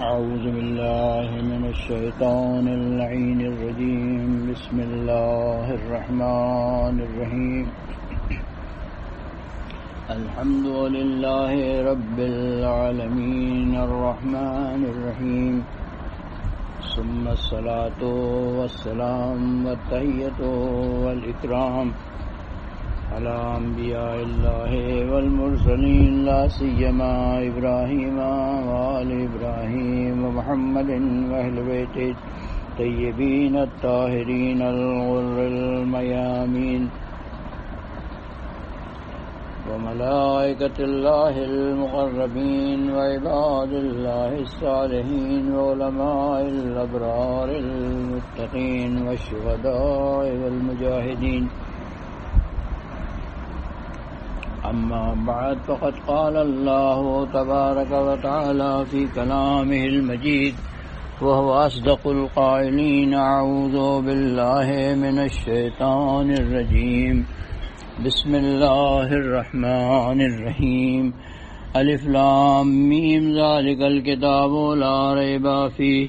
أعوذ بالله من الشيطان اللعين الرجيم. بسم الله الرحمن الرحيم. الحمد لله رب العالمين الرحمن الرحيم. ثم الصلاة والسلام والتحية والإكرام. على أنبياء الله والمرسلين، لا سيما إبراهيم وآل إبراهيم ومحمد وأهل بيته الطيبين الطاهرين، الغر الميامين. وملائكة الله المقربين، وعباد الله الصالحين، وعلماء الأبرار المتقين، والشهداء والمجاهدين. أما بعد، فقد قال الله تبارك وتعالى في كلامه المجيد، وهو أصدق القائلين أعوذ بالله من الشيطان الرجيم. بسم الله الرحمن الرحيم. ألف لام ميم، ذلك الكتاب لا ريب فيه.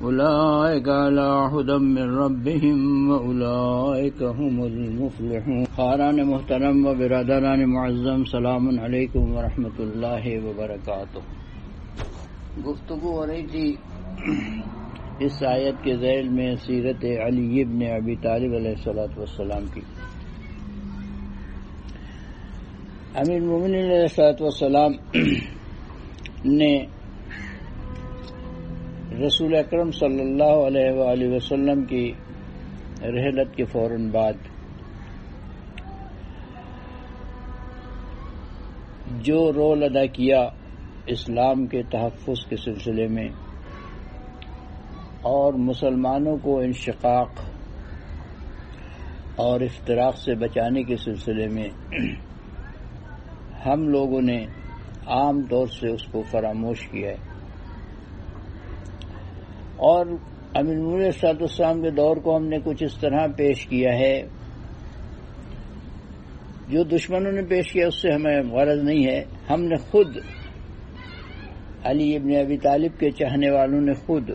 أولئك على هدى من ربهم وأولئك هم المفلحون. خاران محترم و برادران معظم، سلام علیکم ورحمۃ اللہ وبرکاتہ. گفتگو ہو رہی تھی اس آیت کے ذیل میں سیرت علی ابن ابی طالب علیہ السلاۃ والسلام کی۔ امیر مومن علیہ السلاۃ والسلام نے رسول اکرم صلی اللہ علیہ وآلہ وسلم کی رحلت کے فوراً بعد جو رول ادا کیا اسلام کے تحفظ کے سلسلے میں اور مسلمانوں کو انشقاق اور افتراق سے بچانے کے سلسلے میں ہم لوگوں نے عام طور سے اس کو فراموش کیا ہے۔ اور امین صاحب السلام کے دور کو ہم نے کچھ اس طرح پیش کیا ہے۔ جو دشمنوں نے پیش کیا اس سے ہمیں غرض نہیں ہے۔ ہم نے خود علی ابن ابی طالب کے چاہنے والوں نے خود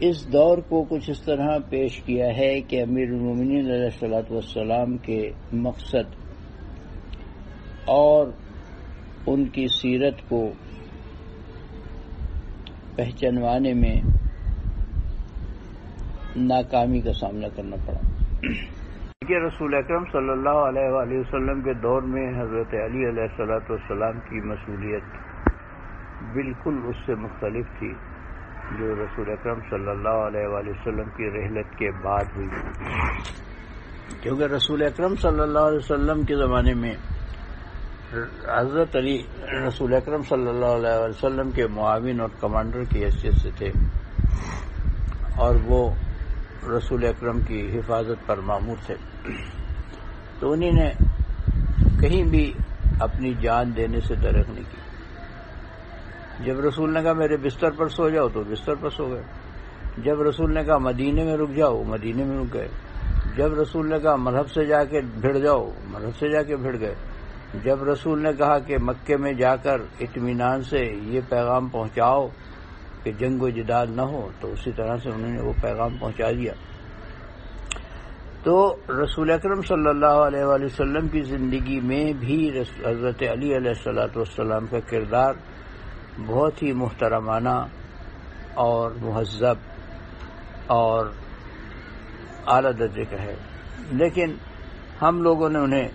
اس دور کو کچھ اس طرح پیش کیا ہے کہ امیر المومنین علیہ السلاۃ والسلام کے مقصد اور ان کی سیرت کو پہچانوانے میں ناکامی کا سامنا کرنا پڑا۔ کہ رسول اکرم صلی اللہ علیہ وآلہ وسلم کے دور میں حضرت علی علیہ السلاۃ والسلام کی مصولیت بالکل اس سے مختلف تھی جو رسول اکرم صلی اللہ علیہ وآلہ وسلم کی رحلت کے بعد ہوئی۔ کیونکہ رسول اکرم صلی اللہ علیہ وسلم کے زمانے میں حضرت علی رسول اکرم صلی اللہ علیہ وسلم کے معاون اور کمانڈر کی حیثیت سے تھے اور وہ رسول اکرم کی حفاظت پر معمور تھے۔ تو انہیں نے کہیں بھی اپنی جان دینے سے درخت نہیں کی۔ جب رسول نے کہا میرے بستر پر سو جاؤ تو بستر پر سو گئے۔ جب رسول نے کہا مدینے میں رک جاؤ، مدینے میں رک گئے۔ جب رسول نے کہا مذہب سے جا کے بھیڑ جاؤ، مذہب سے جا کے بھیڑ گئے۔ جب رسول نے کہا کہ مکے میں جا کر اطمینان سے یہ پیغام پہنچاؤ کہ جنگ و جدال نہ ہو، تو اسی طرح سے انہوں نے وہ پیغام پہنچا دیا۔ تو رسول اکرم صلی اللہ علیہ وآلہ وسلم کی زندگی میں بھی حضرت علی علیہ السلاۃ والسلام کا کردار بہت ہی محترمانہ اور مہذب اور اعلی درجے کا ہے۔ لیکن ہم لوگوں نے انہیں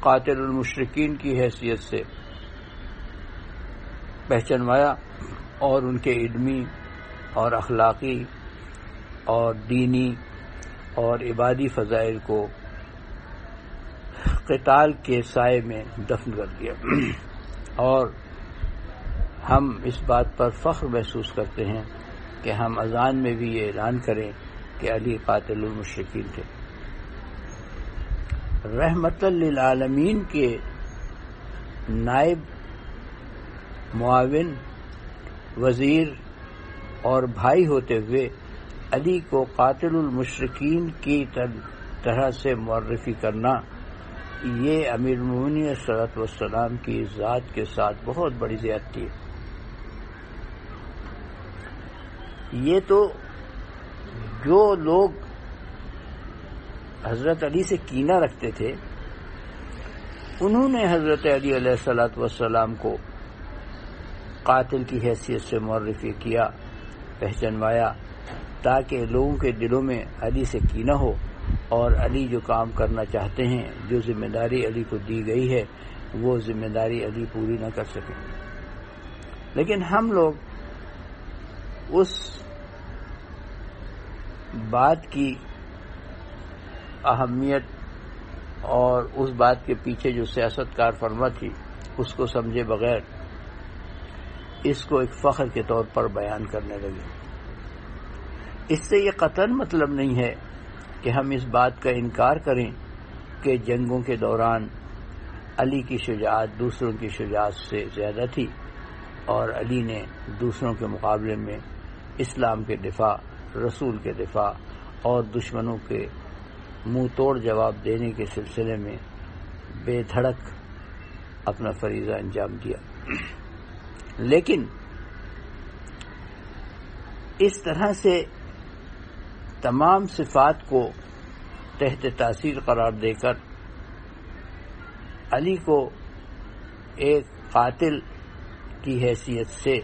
قاتل المشرقین کی حیثیت سے پہچانوایا اور ان کے علمی اور اخلاقی اور دینی اور عبادی فضائل کو قتال کے سائے میں دفن کر دیا۔ اور ہم اس بات پر فخر محسوس کرتے ہیں کہ ہم اذان میں بھی یہ اعلان کریں کہ علی قاتل المشرقین تھے۔ رحمت للعالمین کے نائب معاون، وزیر اور بھائی ہوتے ہوئے علی کو قاتل المشرقین کی طرح سے معرفی کرنا، یہ امیر مونی صلاحت والسلام کی ذات کے ساتھ بہت بڑی زیادتی ہے۔ یہ تو جو لوگ حضرت علی سے کینہ رکھتے تھے، انہوں نے حضرت علی علیہ السلاۃ والسلام کو قاتل کی حیثیت سے معرفی کیا پہچانوایا تاکہ لوگوں کے دلوں میں علی سے کینہ ہو اور علی جو کام کرنا چاہتے ہیں، جو ذمہ داری علی کو دی گئی ہے، وہ ذمہ داری علی پوری نہ کر سکے لیکن ہم لوگ اس بات کی اہمیت اور اس بات کے پیچھے جو سیاست کار فرما تھی، اس کو سمجھے بغیر اس کو ایک فخر کے طور پر بیان کرنے لگے۔ اس سے یہ قطن مطلب نہیں ہے کہ ہم اس بات کا انکار کریں کہ جنگوں کے دوران علی کی شجاعت دوسروں کی شجاعت سے زیادہ تھی اور علی نے دوسروں کے مقابلے میں اسلام کے دفاع، رسول کے دفاع اور دشمنوں کے منہ توڑ جواب دینے کے سلسلے میں بے دھڑک اپنا فریضہ انجام دیا۔ لیکن اس طرح سے تمام صفات کو تحت تاثیر قرار دے کر علی کو ایک قاتل کی حیثیت سے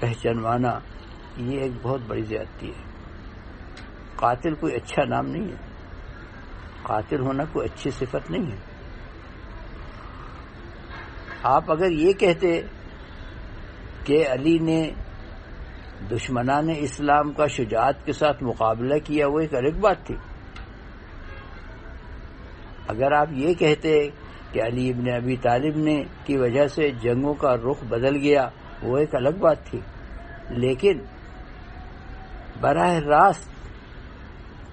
پہچانوانا یہ ایک بہت بڑی زیادتی ہے۔ قاتل کوئی اچھا نام نہیں ہے۔ قاتل ہونا کوئی اچھی صفت نہیں ہے۔ آپ اگر یہ کہتے کہ علی نے دشمنان اسلام کا شجاعت کے ساتھ مقابلہ کیا، وہ ایک الگ بات تھی۔ اگر آپ یہ کہتے کہ علی ابن ابی طالب نے کی وجہ سے جنگوں کا رخ بدل گیا، وہ ایک الگ بات تھی۔ لیکن براہ راست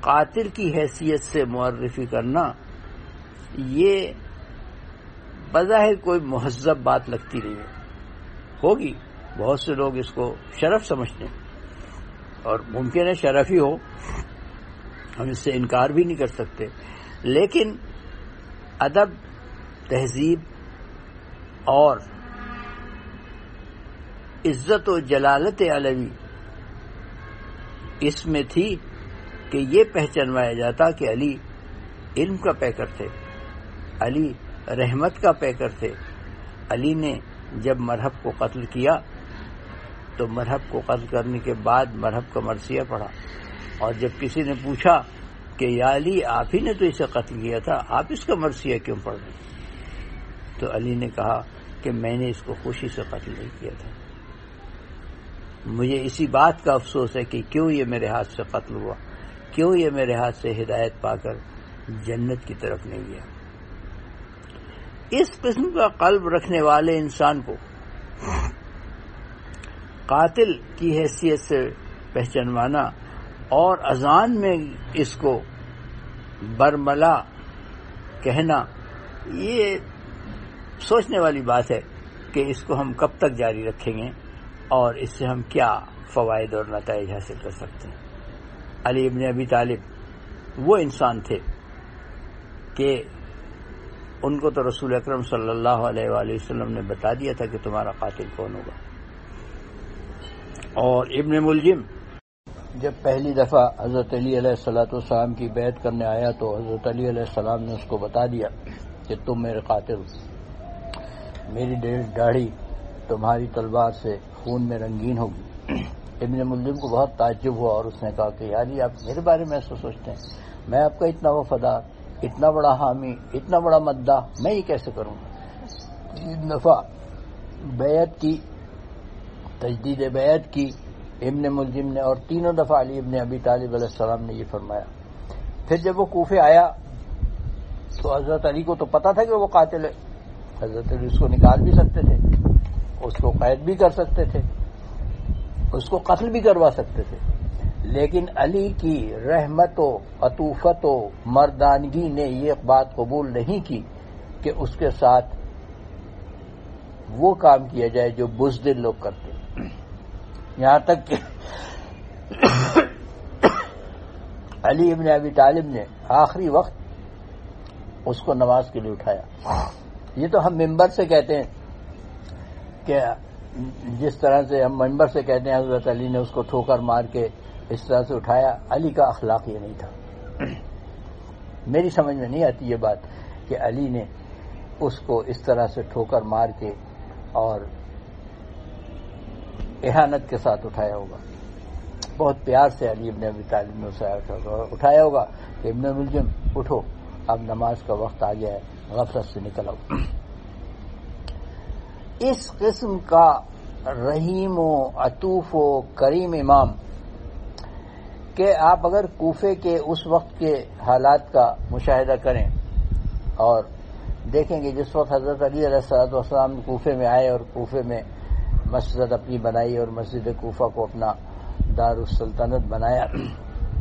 قاتل کی حیثیت سے معرفی کرنا، یہ بظاہر کوئی مہذب بات لگتی نہیں ہے۔ ہوگی، بہت سے لوگ اس کو شرف سمجھتے ہیں۔ اور ممکن ہے شرف ہی ہو، ہم اس سے انکار بھی نہیں کر سکتے۔ لیکن ادب، تہذیب اور عزت و جلالت علوی اس میں تھی۔ کہ یہ پہچانوایا جاتا کہ علی علم کا پیکر تھے، علی رحمت کا پیکر تھے۔ علی نے جب مرحب کو قتل کیا، تو مرحب کو قتل کرنے کے بعد مرحب کا مرثیہ پڑھا اور جب کسی نے پوچھا کہ یا علی، آپ ہی نے تو اسے قتل کیا تھا، آپ اس کا مرثیہ کیوں پڑھ رہے؟ تو علی نے کہا کہ میں نے اس کو خوشی سے قتل نہیں کیا تھا۔ مجھے اسی بات کا افسوس ہے کہ کیوں یہ میرے ہاتھ سے قتل ہوا۔ کیوں یہ میرے ہاتھ سے ہدایت پا کر جنت کی طرف نہیں گیا؟ اس قسم کا قلب رکھنے والے انسان کو قاتل کی حیثیت سے پہچانوانا اور اذان میں اس کو برملا کہنا، یہ سوچنے والی بات ہے کہ اس کو ہم کب تک جاری رکھیں گے اور اس سے ہم کیا فوائد اور نتائج حاصل کر سکتے ہیں؟ علی ابن ابی طالب، وہ انسان تھے کہ ان کو تو رسول اکرم صلی اللہ علیہ وآلہ وسلم نے بتا دیا تھا کہ تمہارا قاتل کون ہوگا۔ اور ابن ملجم، جب پہلی دفعہ حضرت علی علیہ السلاۃ والسلام کی بیعت کرنے آیا تو حضرت علی علیہ السلام نے اس کو بتا دیا کہ تم میرے قاتل، میری ڈیڑھ داڑھی تمہاری تلوار سے خون میں رنگین ہوگی۔ ابن ملزم کو بہت تعجب ہوا اور اس نے کہا کہ یاری، آپ میرے بارے میں ایسا سوچتے ہیں؟ میں آپ کا اتنا وفادار اتنا بڑا حامی، اتنا بڑا مدہ، میں یہ کیسے کروں؟ تین دفعہ بیعت کی، تجدید بیعت کی، ابن ملزم نے اور تینوں دفعہ علی ابن ابی طالب علیہ السلام نے یہ فرمایا۔ پھر جب وہ کوفے آیا، تو حضرت علی کو تو پتا تھا کہ وہ قاتل ہے۔ حضرت علی اس کو نکال بھی سکتے تھے، اس کو قید بھی کر سکتے تھے۔ اس کو قتل بھی کروا سکتے تھے۔ لیکن علی کی رحمت و عطوفت و مردانگی نے یہ بات قبول نہیں کی کہ اس کے ساتھ وہ کام کیا جائے جو بزدل لوگ کرتے۔ یہاں تک کہ علی ابن ابی طالب نے آخری وقت اس کو نماز کے لیے اٹھایا۔ یہ تو ہم ممبر سے کہتے ہیں کہ جس طرح سے ہم ممبر سے کہتے ہیں، حضرت علی نے اس کو ٹھوکر مار کے اس طرح سے اٹھایا۔ علی کا اخلاق یہ نہیں تھا۔ میری سمجھ میں نہیں آتی یہ بات کہ علی نے اس کو اس طرح سے ٹھوکر مار کے اور احانت کے ساتھ اٹھایا ہوگا۔ بہت پیار سے علی ابن ابی طالب نے اسے اٹھایا ہوگا کہ ابن ملزم اٹھو، اب نماز کا وقت آ گیا ہے، غفلت سے نکل آؤ۔ اس قسم کا رحیم و عطوف و کریم امام کہ آپ اگر کوفے کے اس وقت کے حالات کا مشاہدہ کریں اور دیکھیں گے جس وقت حضرت علی علیہ صلاحت والسلام کوفے میں آئے اور کوفے میں مسجد اپنی بنائی اور مسجد کوفہ کو اپنا دار السلطنت بنایا،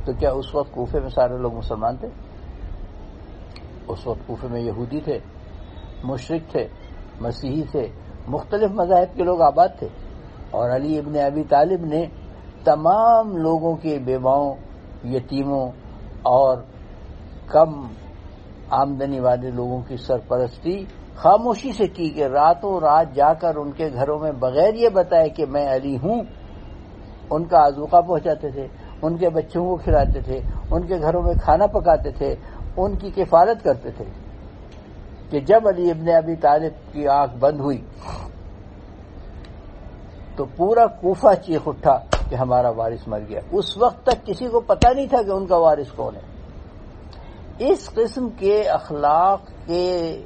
تو کیا اس وقت کوفے میں سارے لوگ مسلمان تھے؟ اس وقت کوفے میں یہودی تھے مشرق تھے، مسیحی تھے مختلف مذاہب کے لوگ آباد تھے۔ اور علی ابن ابی طالب نے تمام لوگوں کے بیواؤں، یتیموں اور کم آمدنی والے لوگوں کی سرپرستی خاموشی سے کی کہ راتوں رات جا کر ان کے گھروں میں بغیر یہ بتائے کہ میں علی ہوں، ان کا آزوقہ پہنچاتے تھے، ان کے بچوں کو کھلاتے تھے، ان کے گھروں میں کھانا پکاتے تھے، ان کی کفالت کرتے تھے۔ کہ جب علی ابن ابی طالب کی آنکھ بند ہوئی تو پورا کوفہ چیخ اٹھا کہ ہمارا وارث مر گیا۔ اس وقت تک کسی کو پتا نہیں تھا کہ ان کا وارث کون ہے۔ اس قسم کے اخلاق کے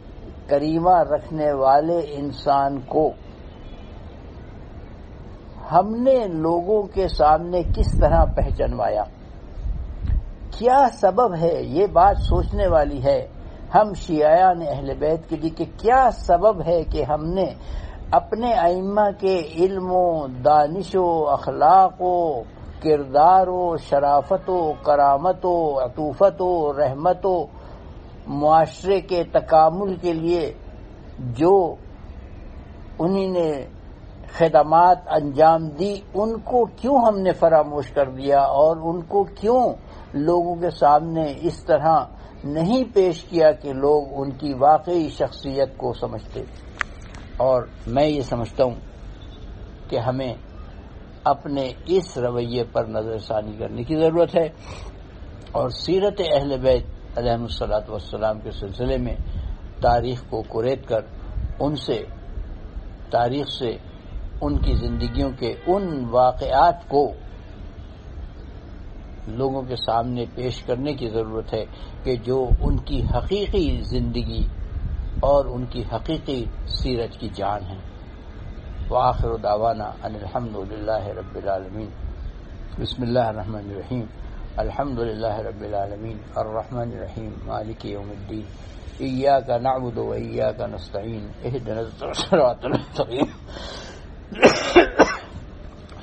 کریمہ رکھنے والے انسان کو ہم نے لوگوں کے سامنے کس طرح پہچانوایا کیا سبب ہے یہ بات سوچنے والی ہے ہم شیعان اہل بیت کے لیے کہ کیا سبب ہے کہ ہم نے اپنے ائمہ کے علم و دانش و اخلاق و کردار و شرافت و کرامت و عطوفت و رحمت و معاشرے کے تکامل کے لیے جو انہی نے خدمات انجام دی، ان کو کیوں ہم نے فراموش کر دیا اور ان کو کیوں لوگوں کے سامنے اس طرح نہیں پیش کیا کہ لوگ ان کی واقعی شخصیت کو سمجھتے۔ اور میں یہ سمجھتا ہوں کہ ہمیں اپنے اس رویے پر نظر ثانی کرنے کی ضرورت ہے۔ اور سیرت اہل بیت علیہ السلاۃ والسلام کے سلسلے میں تاریخ کو کوریت کر ان سے، تاریخ سے ان کی زندگیوں کے ان واقعات کو لوگوں کے سامنے پیش کرنے کی ضرورت ہے کہ جو ان کی حقیقی زندگی اور ان کی حقیقی سیرت کی جان ہے۔ وآخر دعوانا ان الحمد للہ رب العالمین۔ بسم اللہ الرحمن الرحیم۔ الحمد للہ رب العالمین۔ الرحمن الرحیم۔ مالک یوم الدین۔ ایاک نعبد و ایاک نستعین۔ اہدنا الصراط المستقیم۔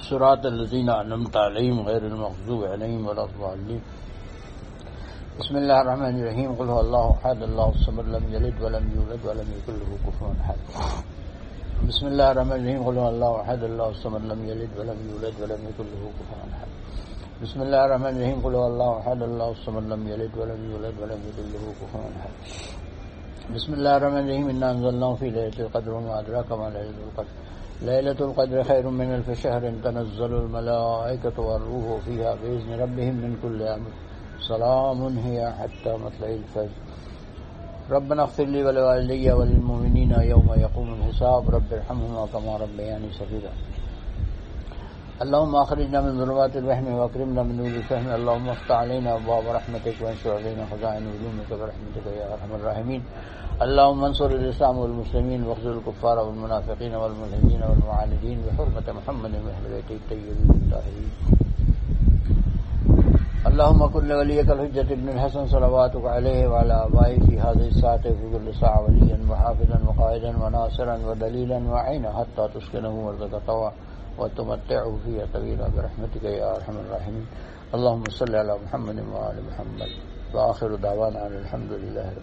صراط الذين أنعمت عليهم غير المغضوب عليهم ولا بسم الله الرحمن الرحيم قل هو الله احد. الله الصمد لم يلد ولم يولد ولم يكن له كفوا احد. بسم الله الرحمن الرحيم قل هو الله احد. الله الصمد لم يلد ولم يولد ولم يكن له كفوا احد. بسم الله الرحمن الرحيم قل هو الله احد. الله الصمد لم يلد ولم يولد ولم يكن له كفوا احد. بسم الله الرحمن الرحيم انا انزلناه في ليله القدر وما ادراك ما ليله القدر۔ ليلة القدر خير من الف شهر تنزل الملائكة والروح فيها بإذن ربهم من كل أمر سلام هي حتى مطلع الفجر۔ ربنا اغفر لي ولوالدي وللمؤمنين يوم يقوم الحساب، رب ارحمهما كما ربياني صغيرا اللهم اخرجنا من ظلمات الوهم واكرمنا من نور الفهم اللهم افتح علينا ابواب رحمتك وانشر علينا خزائن علومك برحمتك يا ارحم الراحمين اللهم انصر الاسلام والمسلمين واخذل الكفار والمنافقين والملحدين والمعاندين بحرمه محمد واهل بيته الطيبين الطاهرين اللهم كن لوليك الحجة ابن الحسن صلواتك عليه وعلى آبائه في هذه الساعة في كل ساعة وليا وحافظا وقائدا وناصرا ودليلا وعينا حتى تسكنه ورزق طوى وتمتعه فيها طويلا برحمتك يا أرحم الراحمين. اللهم صل على محمد وعلى محمد. وآخر دعوانا الحمد لله